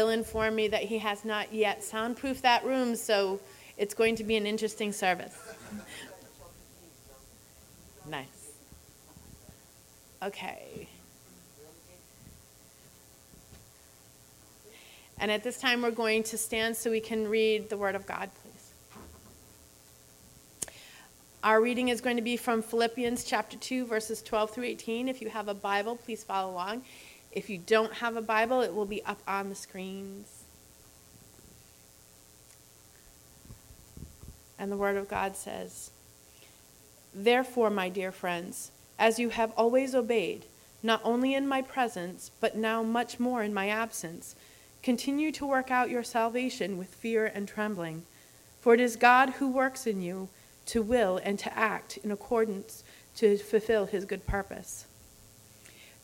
Bill informed me that he has not yet soundproofed that room, so it's going to be an interesting service. nice. Okay. And at this time, we're going to stand so we can read the Word of God, please. Our reading is going to be from Philippians chapter 2, verses 12 through 18. If you have a Bible, please follow along. If you don't have a Bible, it will be up on the screens. And the Word of God says, Therefore, my dear friends, as you have always obeyed, not only in my presence, but now much more in my absence, Continue to work out your salvation with fear and trembling, for it is God who works in you to will and to act in accordance to fulfill his good purpose.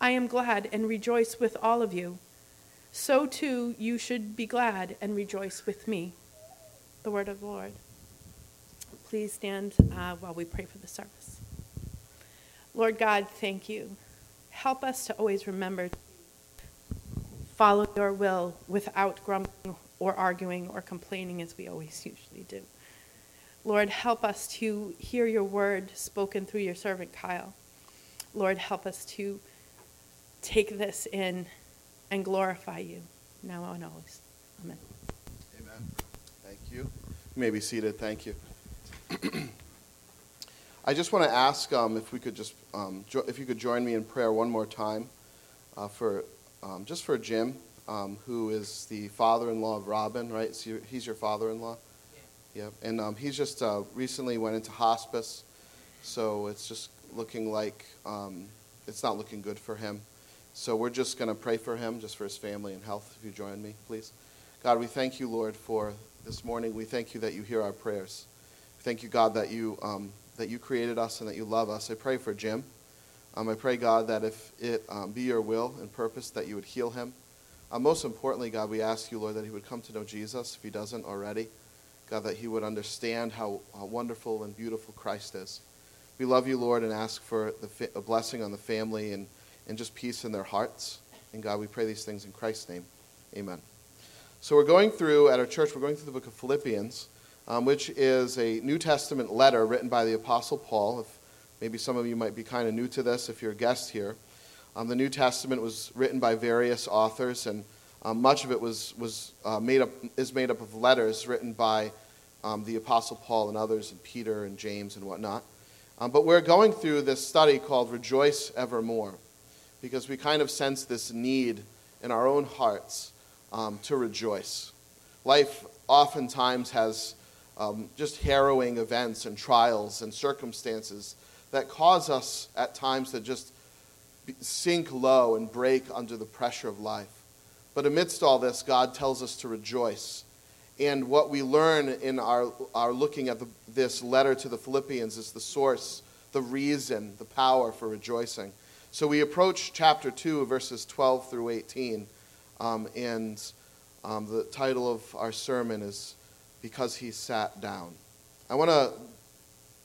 I am glad and rejoice with all of you. So too you should be glad and rejoice with me. The word of the Lord. Please stand uh, while we pray for the service. Lord God, thank you. Help us to always remember follow your will without grumbling or arguing or complaining as we always usually do. Lord, help us to hear your word spoken through your servant Kyle. Lord, help us to take this in and glorify you now and always. Amen. Amen. Thank you. You may be seated. Thank you. I just want to ask um, if we could just um, jo- if you could join me in prayer one more time uh, for um, just for Jim, um, who is the father-in-law of Robin, right? So he's your father-in-law. Yeah. Yep. And um, he's just uh, recently went into hospice, so it's just looking like um, it's not looking good for him. So we're just going to pray for him, just for his family and health. If you join me, please. God, we thank you, Lord, for this morning. We thank you that you hear our prayers. Thank you, God, that you um, that you created us and that you love us. I pray for Jim. Um, I pray, God, that if it um, be your will and purpose, that you would heal him. Uh, most importantly, God, we ask you, Lord, that he would come to know Jesus if he doesn't already. God, that he would understand how, wonderful and beautiful Christ is. We love you, Lord, and ask for the a blessing on the family and, and just peace in their hearts. And God, we pray these things in Christ's name. Amen. So we're going through, at our church, we're going through the book of Philippians, um, which is a New Testament letter written by the Apostle Paul. If Maybe some of you might be kind of new to this if you're a guest here. Um, the New Testament was written by various authors, and um, much of it was, was, uh, made up, is made up of letters written by um, the Apostle Paul and others, and Peter and James and whatnot. Um, but we're going through this study called Rejoice Evermore because we kind of sense this need in our own hearts um, to rejoice. Life oftentimes has um, just harrowing events and trials and circumstances that cause us at times to just sink low and break under the pressure of life. But amidst all this, God tells us to rejoice. And what we learn in our, our looking at the, this letter to the Philippians is the source, the reason, the power for rejoicing. So we approach chapter 2, verses 12 through 18. Um, and um, the title of our sermon is Because He Sat Down. I want to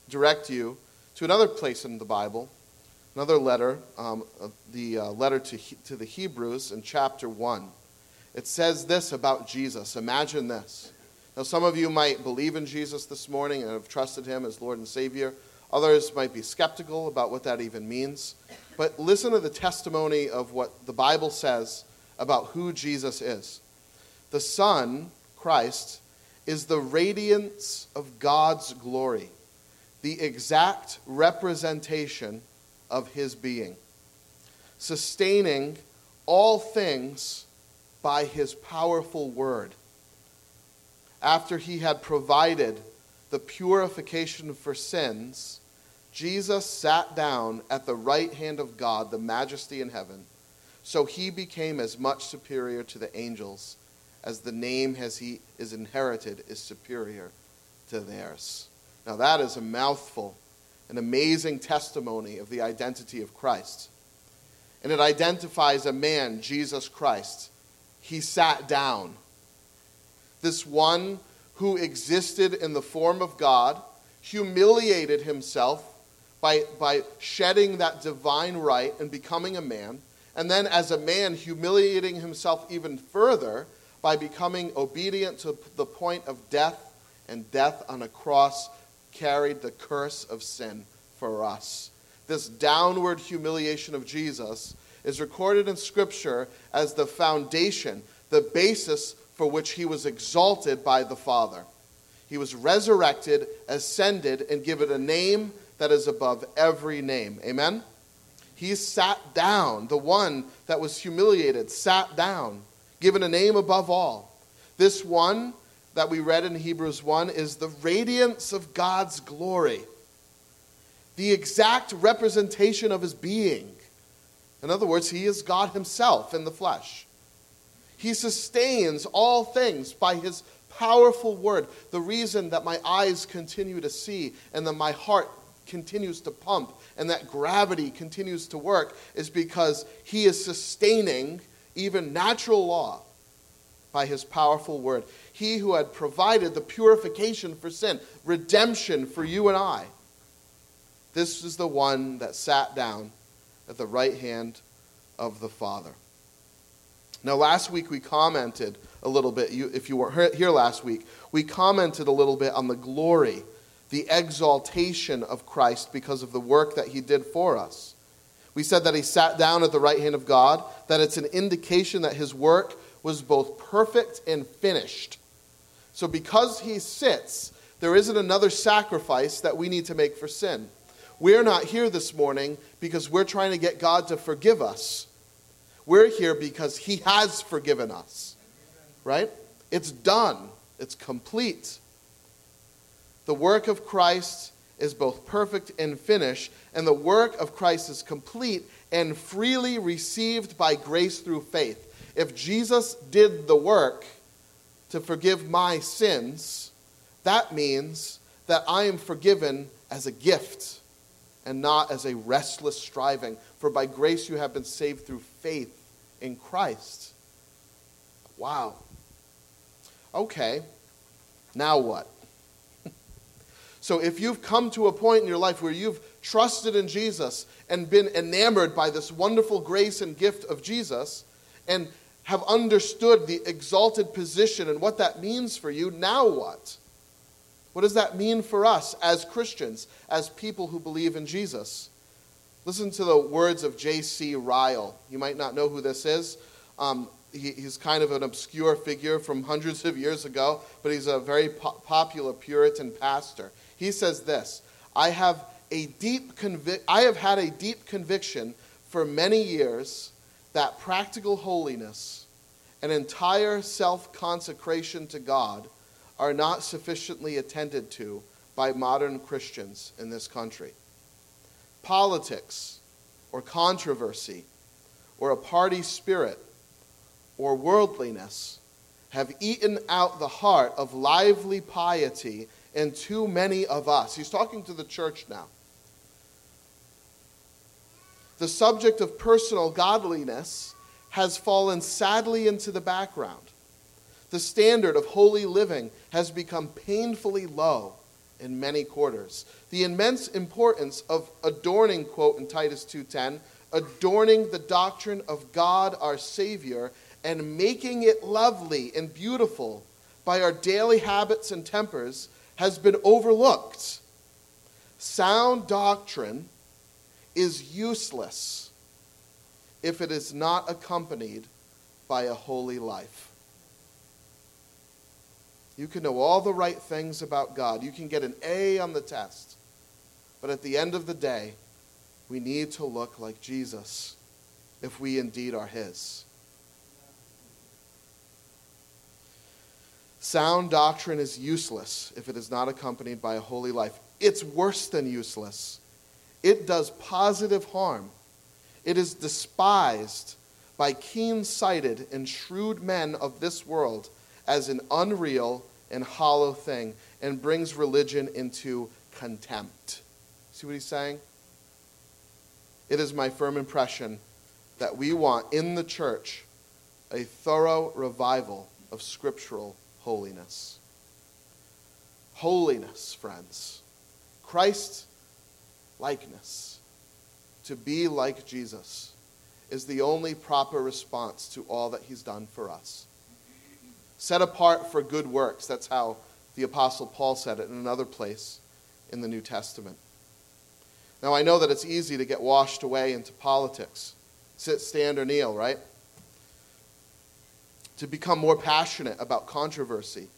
direct you to another place in the Bible, another letter, um, the uh, letter to, he- to the Hebrews in chapter 1. It says this about Jesus. Imagine this. Now, some of you might believe in Jesus this morning and have trusted him as Lord and Savior. Others might be skeptical about what that even means. But listen to the testimony of what the Bible says about who Jesus is. The Son, Christ, is the radiance of God's glory the exact representation of his being, sustaining all things by his powerful word. After he had provided the purification for sins, Jesus sat down at the right hand of God, the majesty in heaven, so he became as much superior to the angels as the name as he is inherited is superior to theirs. Now, that is a mouthful, an amazing testimony of the identity of Christ. And it identifies a man, Jesus Christ. He sat down. This one who existed in the form of God humiliated himself by, by shedding that divine right and becoming a man. And then, as a man, humiliating himself even further by becoming obedient to the point of death, and death on a cross carried the curse of sin for us. This downward humiliation of Jesus is recorded in Scripture as the foundation, the basis for which he was exalted by the Father. He was resurrected, ascended, and given a name that is above every name. Amen? He sat down. The one that was humiliated sat down, given a name above all. This one that we read in Hebrews 1 is the radiance of God's glory, the exact representation of his being. In other words, he is God himself in the flesh. He sustains all things by his powerful word. The reason that my eyes continue to see and that my heart continues to pump and that gravity continues to work is because he is sustaining even natural law by his powerful word. He who had provided the purification for sin, redemption for you and I. This is the one that sat down at the right hand of the Father. Now, last week we commented a little bit, you, if you weren't here last week, we commented a little bit on the glory, the exaltation of Christ because of the work that he did for us. We said that he sat down at the right hand of God, that it's an indication that his work was both perfect and finished. So, because he sits, there isn't another sacrifice that we need to make for sin. We're not here this morning because we're trying to get God to forgive us. We're here because he has forgiven us. Right? It's done, it's complete. The work of Christ is both perfect and finished, and the work of Christ is complete and freely received by grace through faith. If Jesus did the work to forgive my sins, that means that I am forgiven as a gift and not as a restless striving. For by grace you have been saved through faith in Christ. Wow. Okay, now what? So if you've come to a point in your life where you've trusted in Jesus and been enamored by this wonderful grace and gift of Jesus, and have understood the exalted position and what that means for you, now what? What does that mean for us as Christians, as people who believe in Jesus? Listen to the words of J.C. Ryle. You might not know who this is. Um, he, he's kind of an obscure figure from hundreds of years ago, but he's a very po- popular Puritan pastor. He says this I have, a deep convi- I have had a deep conviction for many years that practical holiness and entire self consecration to God are not sufficiently attended to by modern Christians in this country. Politics or controversy or a party spirit or worldliness have eaten out the heart of lively piety in too many of us. He's talking to the church now. The subject of personal godliness has fallen sadly into the background. The standard of holy living has become painfully low in many quarters. The immense importance of adorning, quote in Titus 2:10, adorning the doctrine of God our Savior and making it lovely and beautiful by our daily habits and tempers has been overlooked. Sound doctrine is useless if it is not accompanied by a holy life. You can know all the right things about God. You can get an A on the test. But at the end of the day, we need to look like Jesus if we indeed are His. Sound doctrine is useless if it is not accompanied by a holy life. It's worse than useless. It does positive harm. It is despised by keen sighted and shrewd men of this world as an unreal and hollow thing and brings religion into contempt. See what he's saying? It is my firm impression that we want in the church a thorough revival of scriptural holiness. Holiness, friends. Christ likeness. To be like Jesus is the only proper response to all that he's done for us. Set apart for good works. That's how the Apostle Paul said it in another place in the New Testament. Now, I know that it's easy to get washed away into politics sit, stand, or kneel, right? To become more passionate about controversy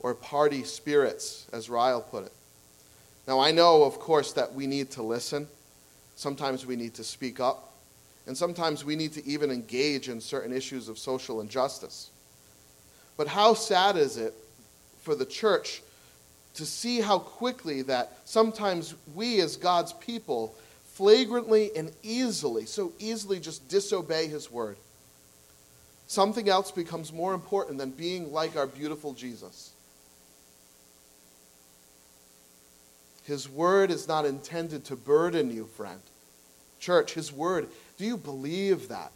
or party spirits, as Ryle put it. Now, I know, of course, that we need to listen. Sometimes we need to speak up. And sometimes we need to even engage in certain issues of social injustice. But how sad is it for the church to see how quickly that sometimes we, as God's people, flagrantly and easily, so easily just disobey His word? Something else becomes more important than being like our beautiful Jesus. His word is not intended to burden you, friend. Church, His word, do you believe that?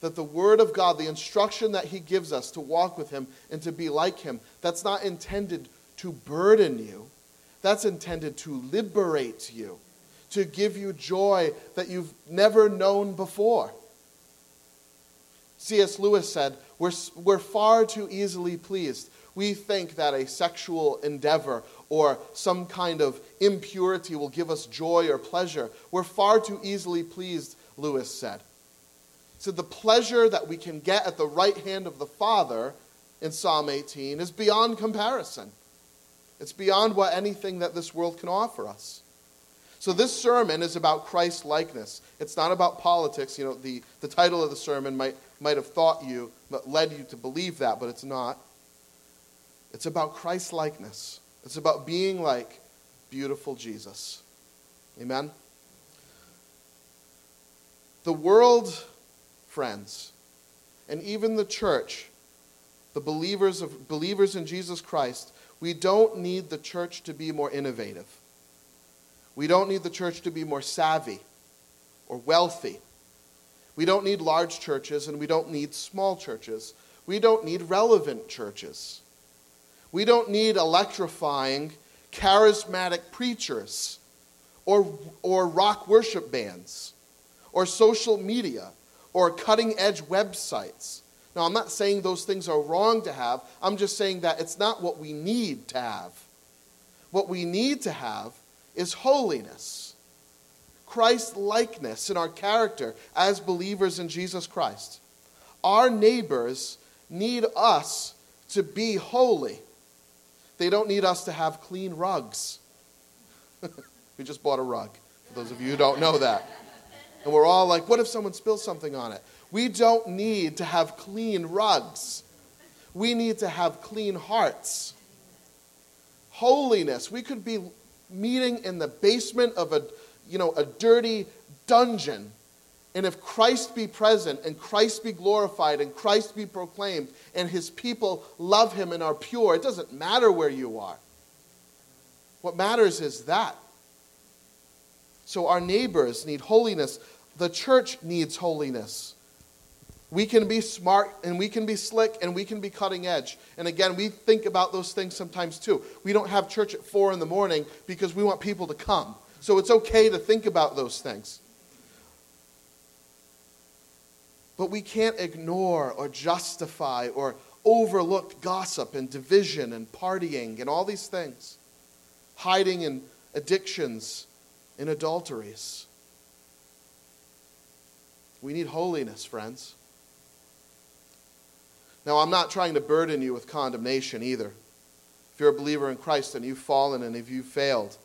That the word of God, the instruction that He gives us to walk with Him and to be like Him, that's not intended to burden you. That's intended to liberate you, to give you joy that you've never known before. C.S. Lewis said, we're, we're far too easily pleased. We think that a sexual endeavor or some kind of impurity will give us joy or pleasure. We're far too easily pleased, Lewis said. So the pleasure that we can get at the right hand of the Father in Psalm 18 is beyond comparison. It's beyond what anything that this world can offer us. So this sermon is about Christ likeness. It's not about politics. You know, the, the title of the sermon might, might have thought you, but led you to believe that, but it's not. It's about Christ likeness. It's about being like beautiful Jesus. Amen? The world, friends, and even the church, the believers of believers in Jesus Christ, we don't need the church to be more innovative. We don't need the church to be more savvy or wealthy. We don't need large churches and we don't need small churches. We don't need relevant churches. We don't need electrifying, charismatic preachers or, or rock worship bands or social media or cutting edge websites. Now, I'm not saying those things are wrong to have. I'm just saying that it's not what we need to have. What we need to have is holiness, Christ likeness in our character as believers in Jesus Christ. Our neighbors need us to be holy. They don't need us to have clean rugs. we just bought a rug, for those of you who don't know that. And we're all like, what if someone spills something on it? We don't need to have clean rugs. We need to have clean hearts. Holiness. We could be meeting in the basement of a, you know, a dirty dungeon and if Christ be present and Christ be glorified and Christ be proclaimed and his people love him and are pure, it doesn't matter where you are. What matters is that. So our neighbors need holiness. The church needs holiness. We can be smart and we can be slick and we can be cutting edge. And again, we think about those things sometimes too. We don't have church at four in the morning because we want people to come. So it's okay to think about those things. But we can't ignore or justify or overlook gossip and division and partying and all these things, hiding in addictions and adulteries. We need holiness, friends. Now, I'm not trying to burden you with condemnation either. If you're a believer in Christ and you've fallen and if you've failed,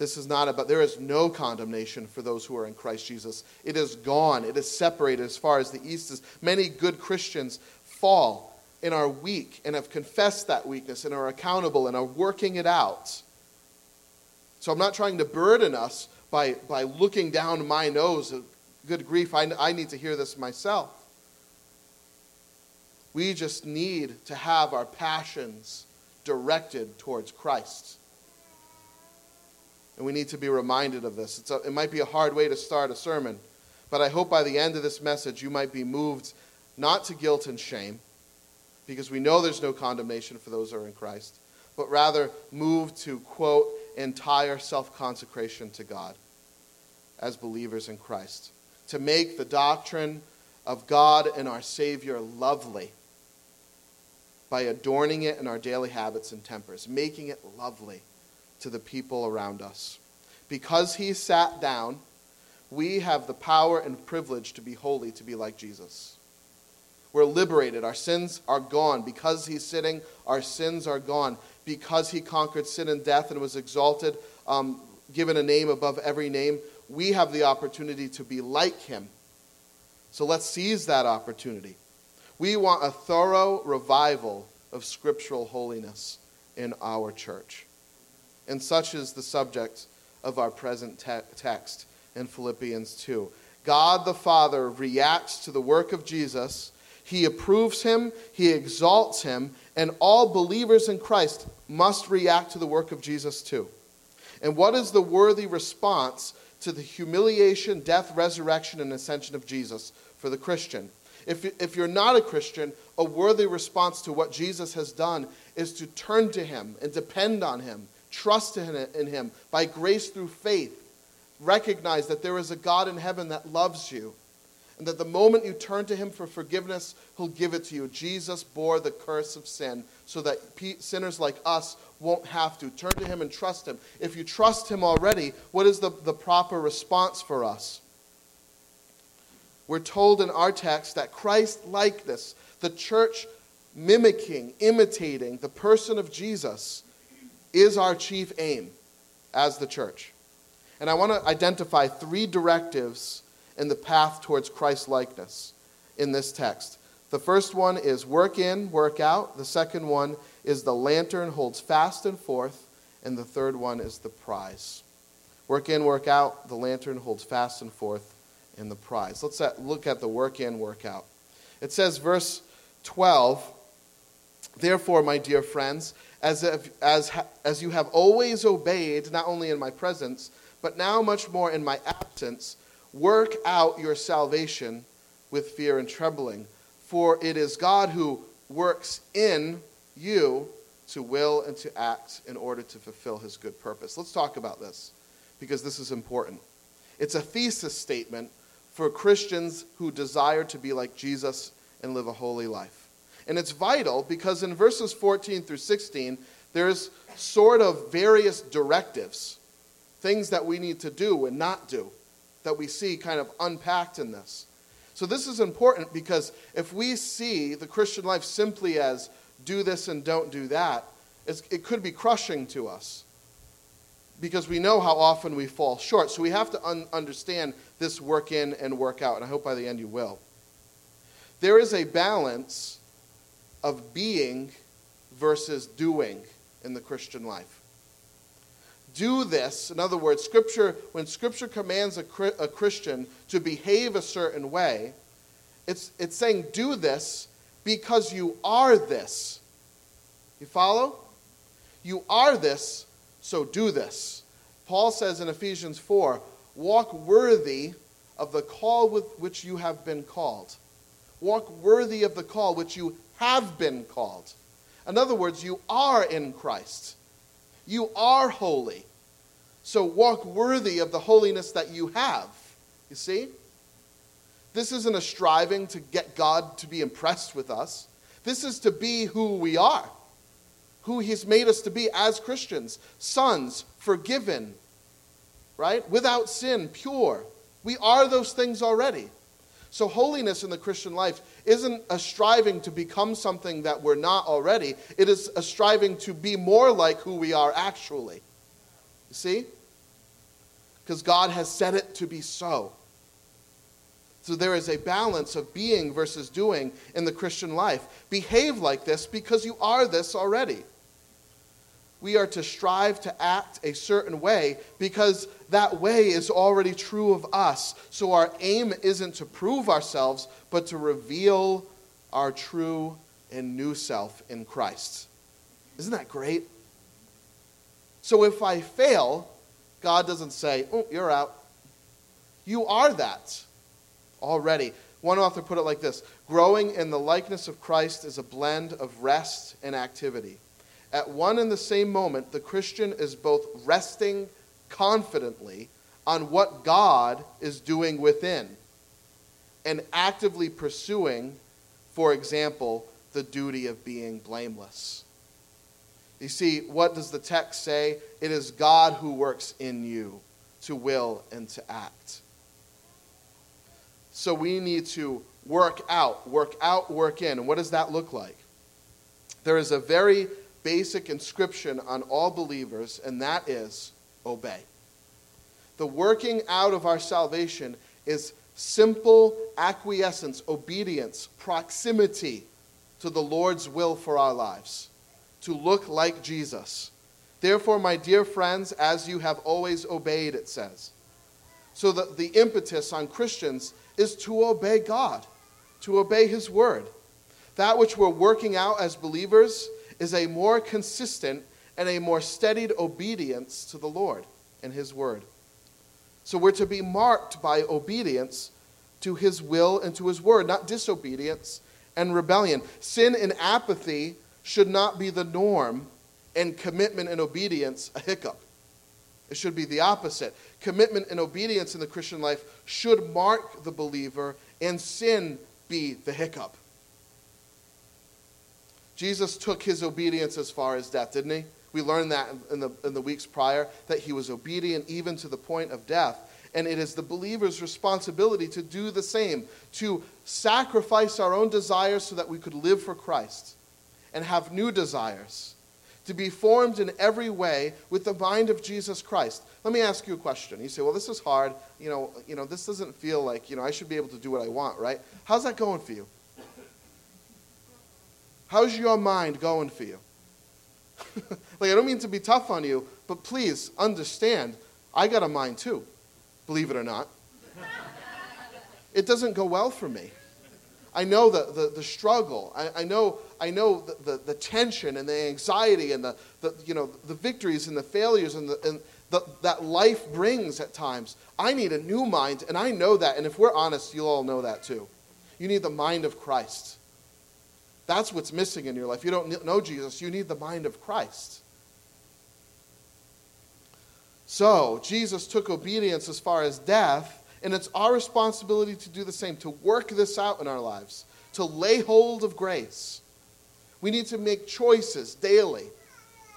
this is not about, there is no condemnation for those who are in Christ Jesus. It is gone, it is separated as far as the east is. Many good Christians fall and are weak and have confessed that weakness and are accountable and are working it out. So I'm not trying to burden us by, by looking down my nose. Good grief, I, I need to hear this myself. We just need to have our passions directed towards Christ. And we need to be reminded of this. A, it might be a hard way to start a sermon, but I hope by the end of this message you might be moved not to guilt and shame, because we know there's no condemnation for those who are in Christ, but rather moved to, quote, entire self consecration to God as believers in Christ, to make the doctrine of God and our Savior lovely by adorning it in our daily habits and tempers, making it lovely to the people around us. Because he sat down, we have the power and privilege to be holy, to be like Jesus. We're liberated. Our sins are gone. Because he's sitting, our sins are gone. Because he conquered sin and death and was exalted, um, given a name above every name, we have the opportunity to be like him. So let's seize that opportunity. We want a thorough revival of scriptural holiness in our church. And such is the subject of our present te- text in Philippians 2. God the Father reacts to the work of Jesus, He approves Him, He exalts Him, and all believers in Christ must react to the work of Jesus too. And what is the worthy response to the humiliation, death, resurrection, and ascension of Jesus for the Christian? If, if you're not a Christian, a worthy response to what Jesus has done is to turn to Him and depend on Him Trust in Him by grace through faith. Recognize that there is a God in heaven that loves you. And that the moment you turn to Him for forgiveness, He'll give it to you. Jesus bore the curse of sin so that sinners like us won't have to. Turn to Him and trust Him. If you trust Him already, what is the, the proper response for us? We're told in our text that Christ likeness, the church mimicking, imitating the person of Jesus, is our chief aim as the church. And I want to identify three directives in the path towards Christ likeness in this text. The first one is work in, work out. The second one is the lantern holds fast and forth. And the third one is the prize. Work in, work out. The lantern holds fast and forth. And the prize. Let's look at the work in, work out. It says, verse 12, Therefore, my dear friends, as, if, as, as you have always obeyed, not only in my presence, but now much more in my absence, work out your salvation with fear and trembling. For it is God who works in you to will and to act in order to fulfill his good purpose. Let's talk about this because this is important. It's a thesis statement for Christians who desire to be like Jesus and live a holy life. And it's vital because in verses 14 through 16, there's sort of various directives, things that we need to do and not do, that we see kind of unpacked in this. So this is important because if we see the Christian life simply as do this and don't do that, it could be crushing to us because we know how often we fall short. So we have to un- understand this work in and work out, and I hope by the end you will. There is a balance of being versus doing in the Christian life. Do this, in other words, Scripture, when Scripture commands a, a Christian to behave a certain way, it's, it's saying do this because you are this. You follow? You are this, so do this. Paul says in Ephesians 4 walk worthy of the call with which you have been called. Walk worthy of the call which you have been called. In other words, you are in Christ. You are holy. So walk worthy of the holiness that you have. You see? This isn't a striving to get God to be impressed with us. This is to be who we are, who He's made us to be as Christians sons, forgiven, right? Without sin, pure. We are those things already. So, holiness in the Christian life isn't a striving to become something that we're not already, it is a striving to be more like who we are actually. You see? Because God has said it to be so. So, there is a balance of being versus doing in the Christian life. Behave like this because you are this already we are to strive to act a certain way because that way is already true of us. So our aim isn't to prove ourselves, but to reveal our true and new self in Christ. Isn't that great? So if I fail, God doesn't say, oh, you're out. You are that already. One author put it like this Growing in the likeness of Christ is a blend of rest and activity. At one and the same moment, the Christian is both resting confidently on what God is doing within and actively pursuing, for example, the duty of being blameless. You see, what does the text say? It is God who works in you to will and to act. So we need to work out, work out, work in. And what does that look like? There is a very basic inscription on all believers, and that is obey. The working out of our salvation is simple acquiescence, obedience, proximity to the Lord's will for our lives, to look like Jesus. Therefore, my dear friends, as you have always obeyed, it says. So that the impetus on Christians is to obey God, to obey His word. That which we're working out as believers is a more consistent and a more steadied obedience to the Lord and His word. So we're to be marked by obedience to His will and to His word, not disobedience and rebellion. Sin and apathy should not be the norm, and commitment and obedience a hiccup. It should be the opposite. Commitment and obedience in the Christian life should mark the believer, and sin be the hiccup. Jesus took his obedience as far as death, didn't he? We learned that in the, in the weeks prior, that he was obedient even to the point of death. And it is the believer's responsibility to do the same, to sacrifice our own desires so that we could live for Christ and have new desires, to be formed in every way with the mind of Jesus Christ. Let me ask you a question. You say, well, this is hard. You know, you know, this doesn't feel like, you know, I should be able to do what I want, right? How's that going for you? How's your mind going for you? like, I don't mean to be tough on you, but please understand, I got a mind too, believe it or not. it doesn't go well for me. I know the, the, the struggle. I, I know, I know the, the, the, tension and the anxiety and the, the, you know, the victories and the failures and, the, and the, that life brings at times. I need a new mind, and I know that. And if we're honest, you'll all know that too. You need the mind of Christ. That's what's missing in your life. You don't know Jesus, you need the mind of Christ. So, Jesus took obedience as far as death, and it's our responsibility to do the same, to work this out in our lives, to lay hold of grace. We need to make choices daily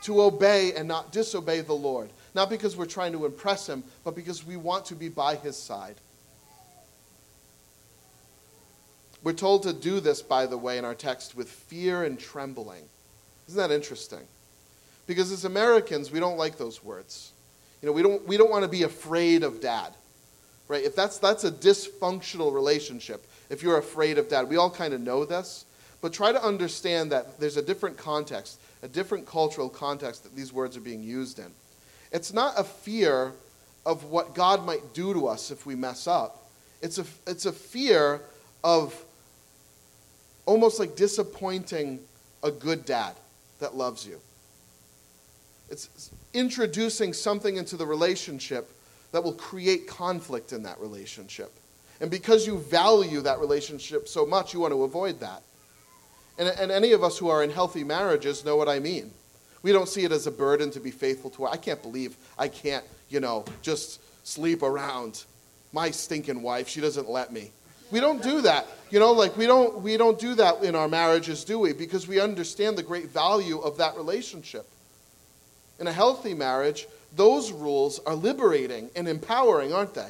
to obey and not disobey the Lord. Not because we're trying to impress Him, but because we want to be by His side. We're told to do this, by the way, in our text with fear and trembling. Isn't that interesting? Because as Americans, we don't like those words. You know, we don't, we don't want to be afraid of dad, right? If that's, that's a dysfunctional relationship, if you're afraid of dad, we all kind of know this. But try to understand that there's a different context, a different cultural context that these words are being used in. It's not a fear of what God might do to us if we mess up. It's a, it's a fear of almost like disappointing a good dad that loves you. It's introducing something into the relationship that will create conflict in that relationship. And because you value that relationship so much, you want to avoid that. And, and any of us who are in healthy marriages know what I mean. We don't see it as a burden to be faithful to. I can't believe I can't, you know, just sleep around my stinking wife. She doesn't let me. We don't do that. You know, like we don't we don't do that in our marriages, do we? Because we understand the great value of that relationship. In a healthy marriage, those rules are liberating and empowering, aren't they?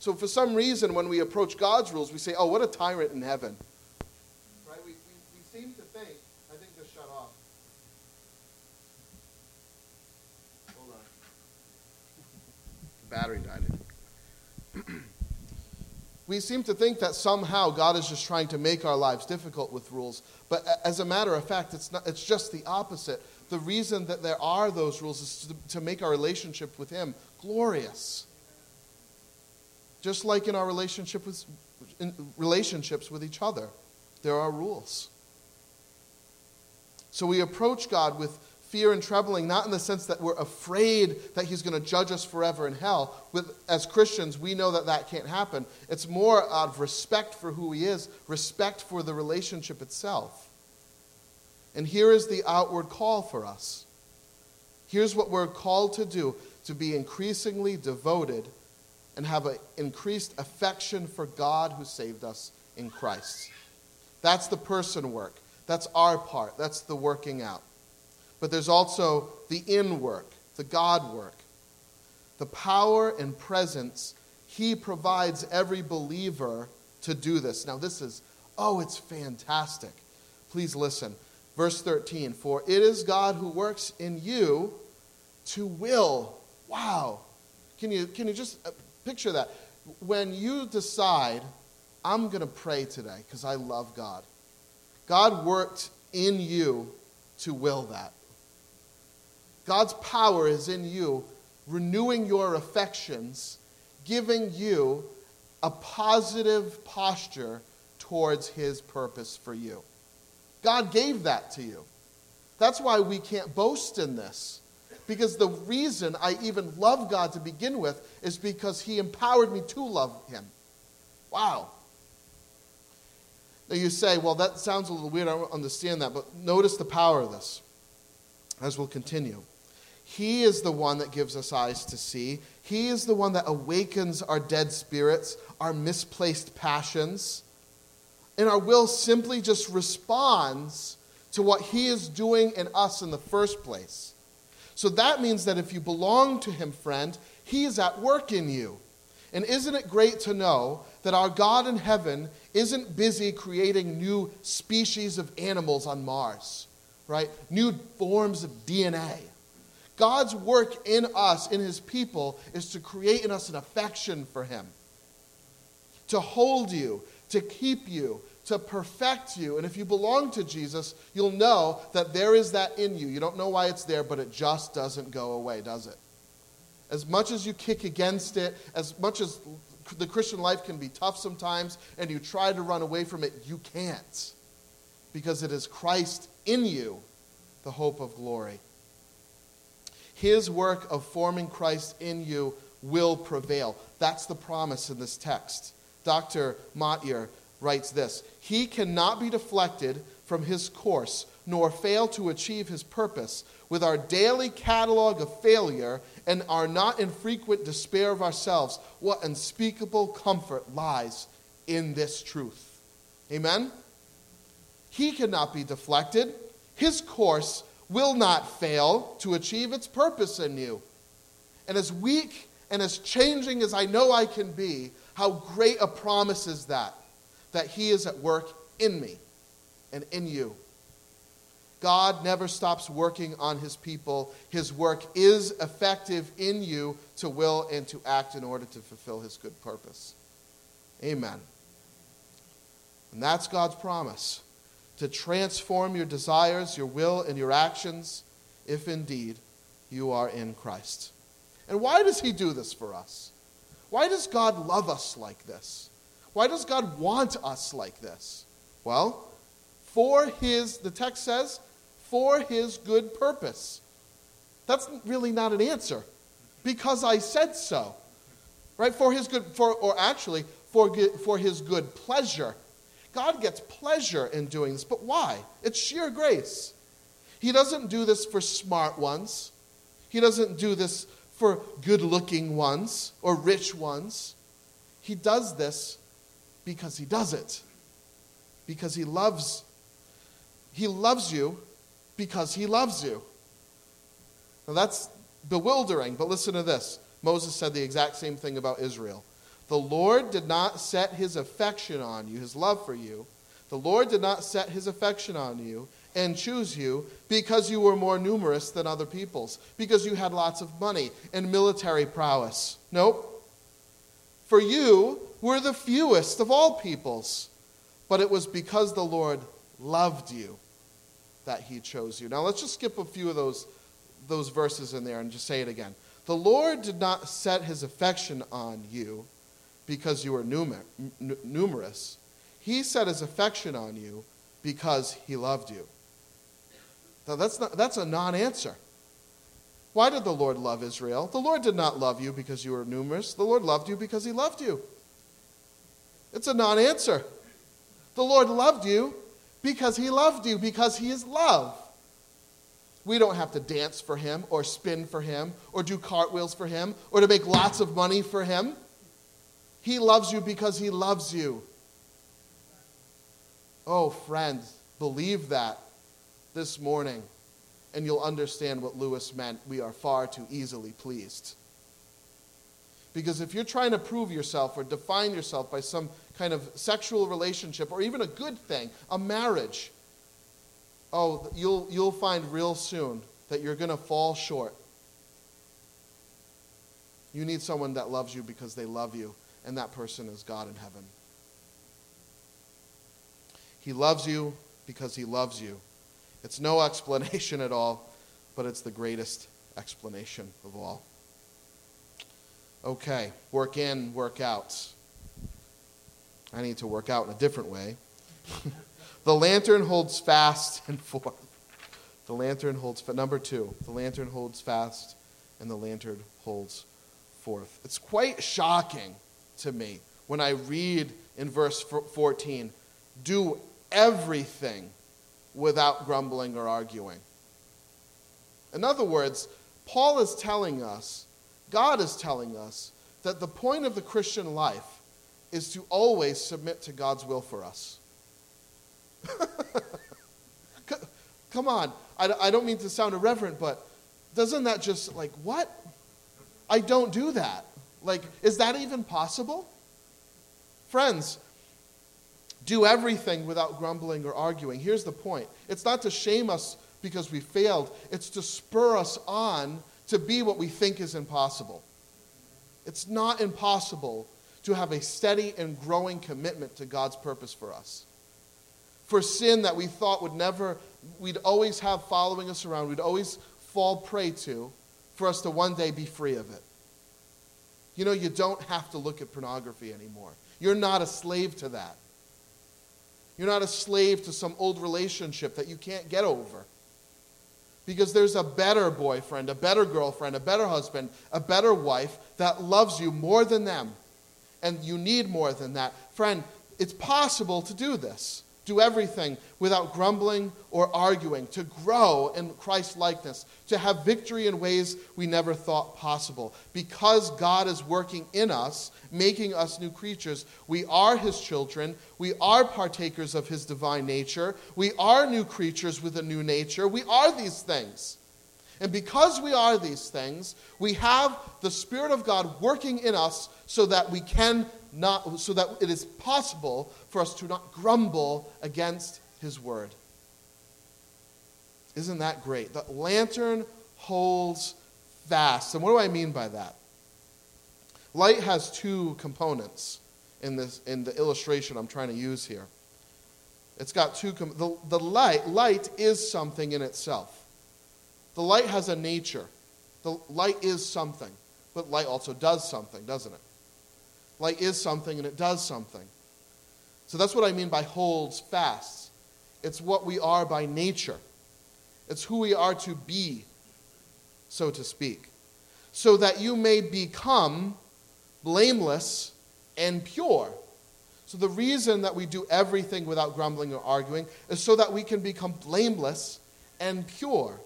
So for some reason when we approach God's rules, we say, "Oh, what a tyrant in heaven." Right? We, we, seem to think, I think this shut off. Hold on. The battery died we seem to think that somehow God is just trying to make our lives difficult with rules. But as a matter of fact, it's, not, it's just the opposite. The reason that there are those rules is to, to make our relationship with Him glorious. Just like in our relationship with, relationships with each other. there are rules. So we approach God with fear and trembling, not in the sense that we're afraid that He's going to judge us forever in hell. With, as Christians, we know that that can't happen. It's more out of respect for who He is, respect for the relationship itself. And here is the outward call for us. Here's what we're called to do to be increasingly devoted and have an increased affection for God who saved us in Christ. That's the person work. That's our part. That's the working out. But there's also the in work, the God work. The power and presence He provides every believer to do this. Now, this is, oh, it's fantastic. Please listen. Verse 13 For it is God who works in you to will. Wow. Can you, can you just uh, picture that? When you decide, I'm going to pray today because I love God, God worked in you to will that. God's power is in you, renewing your affections, giving you a positive posture towards His purpose for you. God gave that to you. That's why we can't boast in this. Because the reason I even love God to begin with is because He empowered me to love Him. Wow. Now you say, well, that sounds a little weird. I don't understand that. But notice the power of this as we'll continue. He is the one that gives us eyes to see. He is the one that awakens our dead spirits, our misplaced passions. And our will simply just responds to what He is doing in us in the first place. So that means that if you belong to Him, friend, He is at work in you. And isn't it great to know that our God in heaven isn't busy creating new species of animals on Mars, right? New forms of DNA. God's work in us, in His people, is to create in us an affection for Him, to hold you, to keep you, to perfect you. And if you belong to Jesus, you'll know that there is that in you. You don't know why it's there, but it just doesn't go away, does it? As much as you kick against it, as much as the Christian life can be tough sometimes, and you try to run away from it, you can't. Because it is Christ in you, the hope of glory. His work of forming Christ in you will prevail. That's the promise in this text. Dr. Motyer writes this He cannot be deflected from his course, nor fail to achieve his purpose. With our daily catalog of failure and our not infrequent despair of ourselves, what unspeakable comfort lies in this truth. Amen? He cannot be deflected. His course will not fail to achieve its purpose in you. And as weak and as changing as I know I can be, how great a promise is that, that He is at work in me and in you. God never stops working on His people. His work is effective in you to will and to act in order to fulfill His good purpose. Amen. And that's God's promise to transform your desires, your will, and your actions if indeed you are in Christ. And why does He do this for us? Why does God love us like this? Why does God want us like this? Well, for His, the text says, for His good purpose. That's really not an answer because I said so. Right? For His good, for, or actually, for, for His good pleasure. God gets pleasure in doing this, but why? It's sheer grace. He doesn't do this for smart ones, He doesn't do this for good looking ones or rich ones. He does this because He does it, because He loves. He loves you because He loves you. Now that's bewildering, but listen to this. Moses said the exact same thing about Israel. The Lord did not set his affection on you, his love for you. The Lord did not set his affection on you and choose you because you were more numerous than other peoples, because you had lots of money and military prowess. Nope. For you were the fewest of all peoples, but it was because the Lord loved you that he chose you. Now let's just skip a few of those, those verses in there and just say it again. The Lord did not set his affection on you because you were numer- n- numerous. He set his affection on you because he loved you. Now, that's, not, that's a non answer. Why did the Lord love Israel? The Lord did not love you because you were numerous. The Lord loved you because he loved you. It's a non answer. The Lord loved you because he loved you, because he is love. We don't have to dance for him or spin for him or do cartwheels for him or to make lots of money for him. He loves you because he loves you. Oh, friends, believe that this morning, and you'll understand what Lewis meant. We are far too easily pleased. Because if you're trying to prove yourself or define yourself by some kind of sexual relationship or even a good thing, a marriage, oh, you'll, you'll find real soon that you're going to fall short. You need someone that loves you because they love you, and that person is God in heaven. He loves you because he loves you. It's no explanation at all, but it's the greatest explanation of all. Okay, work in, work out. I need to work out in a different way. the lantern holds fast and forth. The lantern holds fa- number 2. The lantern holds fast and the lantern holds forth. It's quite shocking to me when I read in verse 14, do everything without grumbling or arguing. In other words, Paul is telling us, God is telling us, that the point of the Christian life is to always submit to God's will for us. Come on. I, I don't mean to sound irreverent, but doesn't that just like, what? I don't do that. Like, is that even possible? Friends, do everything without grumbling or arguing. Here's the point it's not to shame us because we failed, it's to spur us on to be what we think is impossible. It's not impossible to have a steady and growing commitment to God's purpose for us. For sin that we thought would never, we'd always have following us around, we'd always fall prey to, for us to one day be free of it. You know, you don't have to look at pornography anymore. You're not a slave to that. You're not a slave to some old relationship that you can't get over. Because there's a better boyfriend, a better girlfriend, a better husband, a better wife that loves you more than them. And you need more than that. Friend, it's possible to do this do everything without grumbling or arguing, to grow in Christ likeness, to have victory in ways we never thought possible. Because God is working in us, making us new creatures, we are His children, we are partakers of His divine nature, we are new creatures with a new nature, we are these things. And because we are these things, we have the Spirit of God working in us so that we can not, so that it is possible for us to not grumble against his word. Isn't that great? The lantern holds fast. And what do I mean by that? Light has two components in, this, in the illustration I'm trying to use here. It's got two, com- the, the light, light is something in itself. The light has a nature. The light is something, but light also does something, doesn't it? Light is something and it does something. So that's what I mean by holds fast. It's what we are by nature, it's who we are to be, so to speak, so that you may become blameless and pure. So, the reason that we do everything without grumbling or arguing is so that we can become blameless and pure.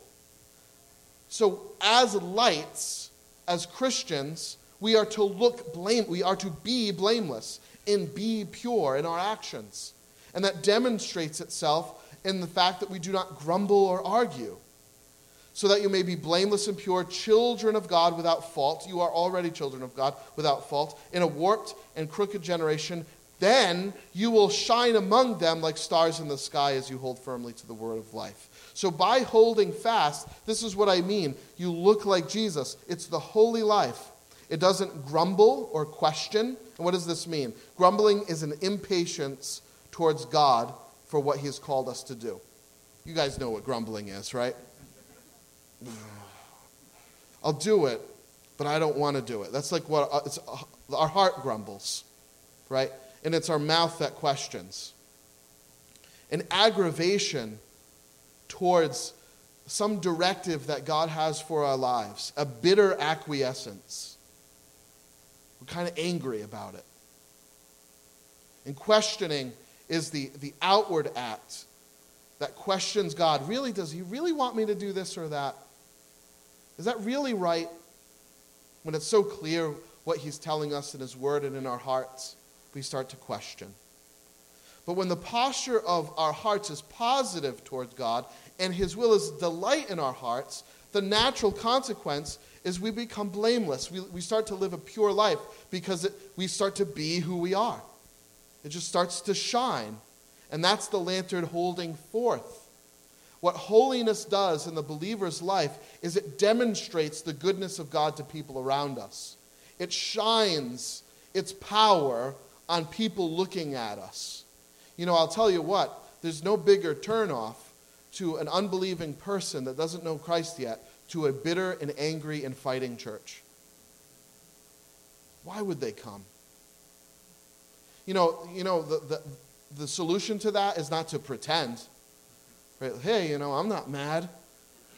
So, as lights, as Christians, we are to look blame, we are to be blameless and be pure in our actions. And that demonstrates itself in the fact that we do not grumble or argue. So that you may be blameless and pure, children of God without fault. You are already children of God without fault. In a warped and crooked generation, then you will shine among them like stars in the sky as you hold firmly to the word of life. So, by holding fast, this is what I mean. You look like Jesus. It's the holy life it doesn't grumble or question. And what does this mean? Grumbling is an impatience towards God for what He has called us to do. You guys know what grumbling is, right? I'll do it, but I don't want to do it. That's like what uh, uh, our heart grumbles, right? and it's our mouth that questions. An aggravation towards some directive that God has for our lives, a bitter acquiescence. We're kind of angry about it. And questioning is the, the outward act that questions God. Really, does He really want me to do this or that? Is that really right? When it's so clear what He's telling us in His Word and in our hearts, we start to question. But when the posture of our hearts is positive towards God and His will is delight in our hearts, the natural consequence is we become blameless. We, we start to live a pure life because it, we start to be who we are. It just starts to shine. And that's the lantern holding forth. What holiness does in the believer's life is it demonstrates the goodness of God to people around us. It shines its power on people looking at us. You know, I'll tell you what, there's no bigger turnoff to an unbelieving person that doesn't know Christ yet to a bitter and angry and fighting church. Why would they come? You know, you know the, the, the solution to that is not to pretend. Right? Hey, you know, I'm not mad,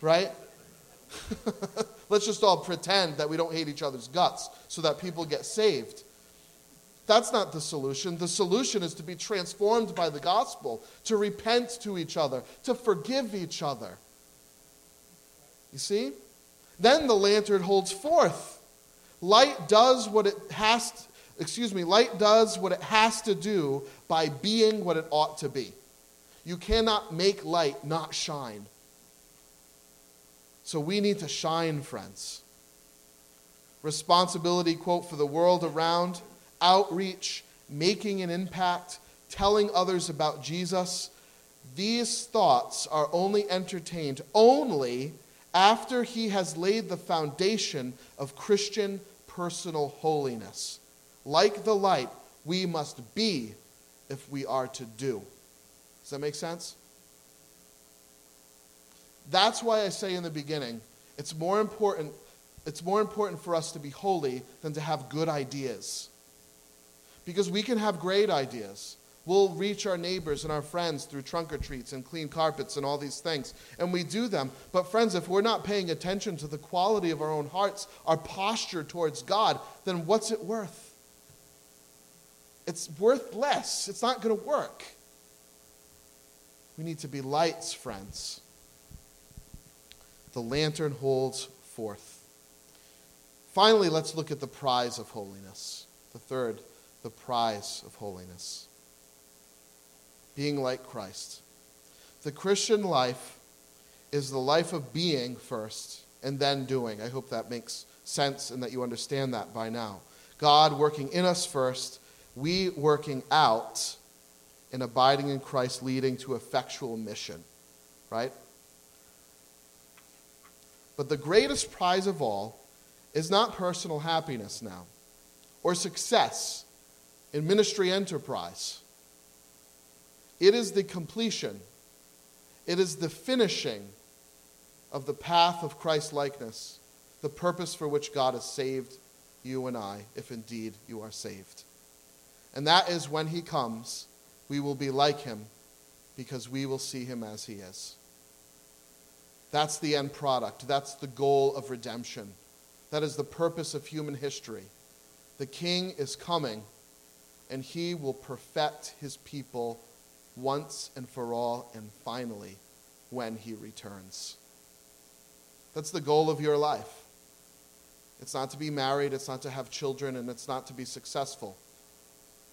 right? Let's just all pretend that we don't hate each other's guts so that people get saved. That's not the solution. The solution is to be transformed by the gospel, to repent to each other, to forgive each other. You see? Then the lantern holds forth. Light does what it has to, excuse me, light does what it has to do by being what it ought to be. You cannot make light not shine. So we need to shine, friends. Responsibility, quote, for the world around outreach, making an impact, telling others about Jesus, these thoughts are only entertained only after he has laid the foundation of Christian personal holiness. Like the light, we must be if we are to do. Does that make sense? That's why I say in the beginning, it's more important it's more important for us to be holy than to have good ideas. Because we can have great ideas. We'll reach our neighbors and our friends through trunk or treats and clean carpets and all these things. And we do them. But, friends, if we're not paying attention to the quality of our own hearts, our posture towards God, then what's it worth? It's worth less. It's not going to work. We need to be lights, friends. The lantern holds forth. Finally, let's look at the prize of holiness. The third the prize of holiness being like Christ. The Christian life is the life of being first and then doing. I hope that makes sense and that you understand that by now. God working in us first, we working out and abiding in Christ, leading to effectual mission, right? But the greatest prize of all is not personal happiness now or success in ministry enterprise. It is the completion, it is the finishing of the path of Christ likeness, the purpose for which God has saved you and I, if indeed you are saved. And that is when He comes, we will be like Him because we will see Him as He is. That's the end product. That's the goal of redemption. That is the purpose of human history. The King is coming and he will perfect his people once and for all and finally when he returns. That's the goal of your life. It's not to be married, it's not to have children, and it's not to be successful.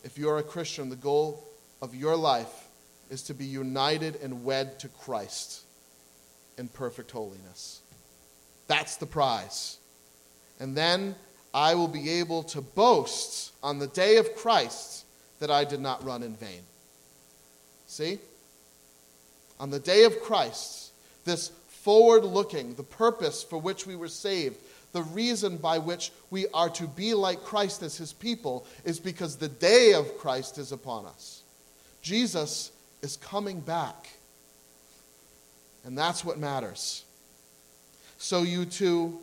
If you're a Christian, the goal of your life is to be united and wed to Christ in perfect holiness. That's the prize. And then I will be able to boast on the day of Christ that I did not run in vain. See? On the day of Christ, this forward looking, the purpose for which we were saved, the reason by which we are to be like Christ as his people is because the day of Christ is upon us. Jesus is coming back. And that's what matters. So you too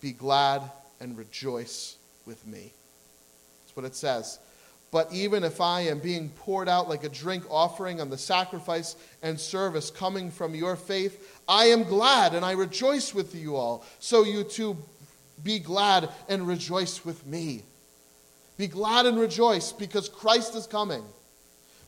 be glad and rejoice with me. That's what it says. But even if I am being poured out like a drink offering on the sacrifice and service coming from your faith, I am glad and I rejoice with you all. So you too be glad and rejoice with me. Be glad and rejoice because Christ is coming,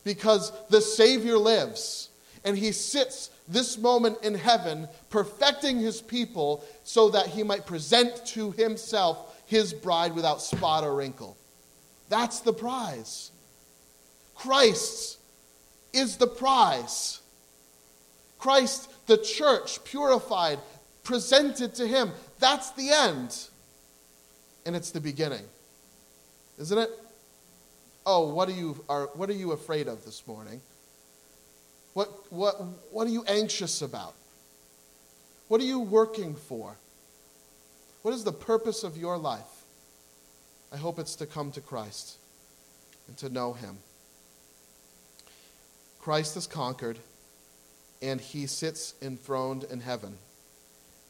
because the Savior lives, and he sits this moment in heaven, perfecting his people so that he might present to himself his bride without spot or wrinkle. That's the prize. Christ is the prize. Christ, the church, purified, presented to him. That's the end. And it's the beginning. Isn't it? Oh, what are you are what are you afraid of this morning? What what what are you anxious about? What are you working for? What is the purpose of your life? I hope it's to come to Christ and to know him. Christ has conquered and he sits enthroned in heaven.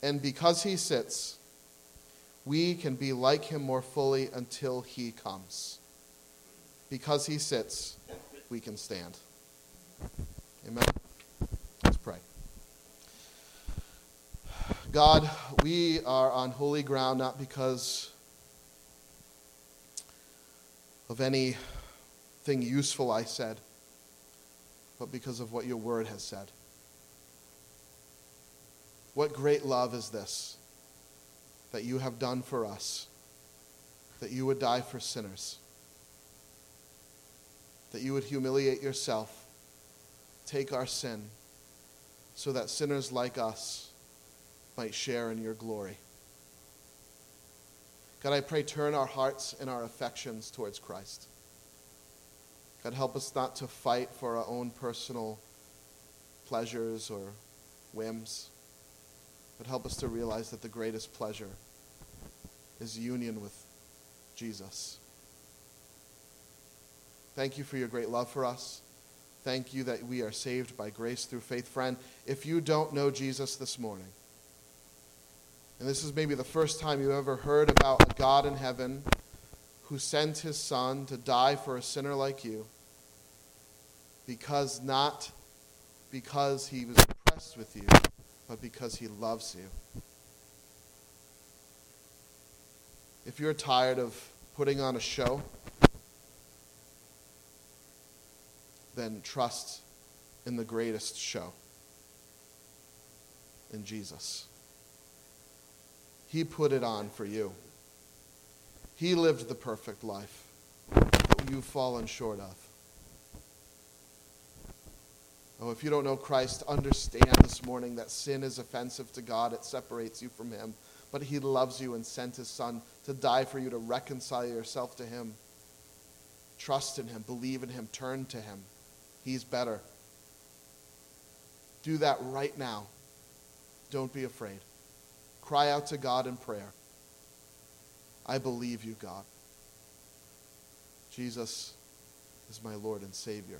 And because he sits, we can be like him more fully until he comes. Because he sits, we can stand. Amen. Let's pray. God, we are on holy ground not because of anything useful I said, but because of what your word has said. What great love is this that you have done for us, that you would die for sinners, that you would humiliate yourself, take our sin, so that sinners like us might share in your glory. God, I pray, turn our hearts and our affections towards Christ. God, help us not to fight for our own personal pleasures or whims, but help us to realize that the greatest pleasure is union with Jesus. Thank you for your great love for us. Thank you that we are saved by grace through faith. Friend, if you don't know Jesus this morning, and this is maybe the first time you ever heard about a God in heaven who sent his son to die for a sinner like you because not because he was impressed with you, but because he loves you. If you're tired of putting on a show, then trust in the greatest show, in Jesus. He put it on for you. He lived the perfect life that you've fallen short of. Oh, if you don't know Christ, understand this morning that sin is offensive to God. It separates you from Him. But He loves you and sent His Son to die for you to reconcile yourself to Him. Trust in Him, believe in Him, turn to Him. He's better. Do that right now. Don't be afraid. Cry out to God in prayer. I believe you, God. Jesus is my Lord and Savior.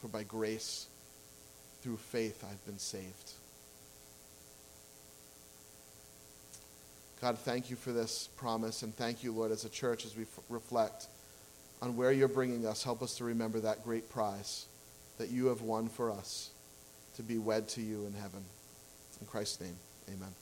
For by grace, through faith, I've been saved. God, thank you for this promise, and thank you, Lord, as a church, as we f- reflect on where you're bringing us. Help us to remember that great prize that you have won for us to be wed to you in heaven. In Christ's name, amen.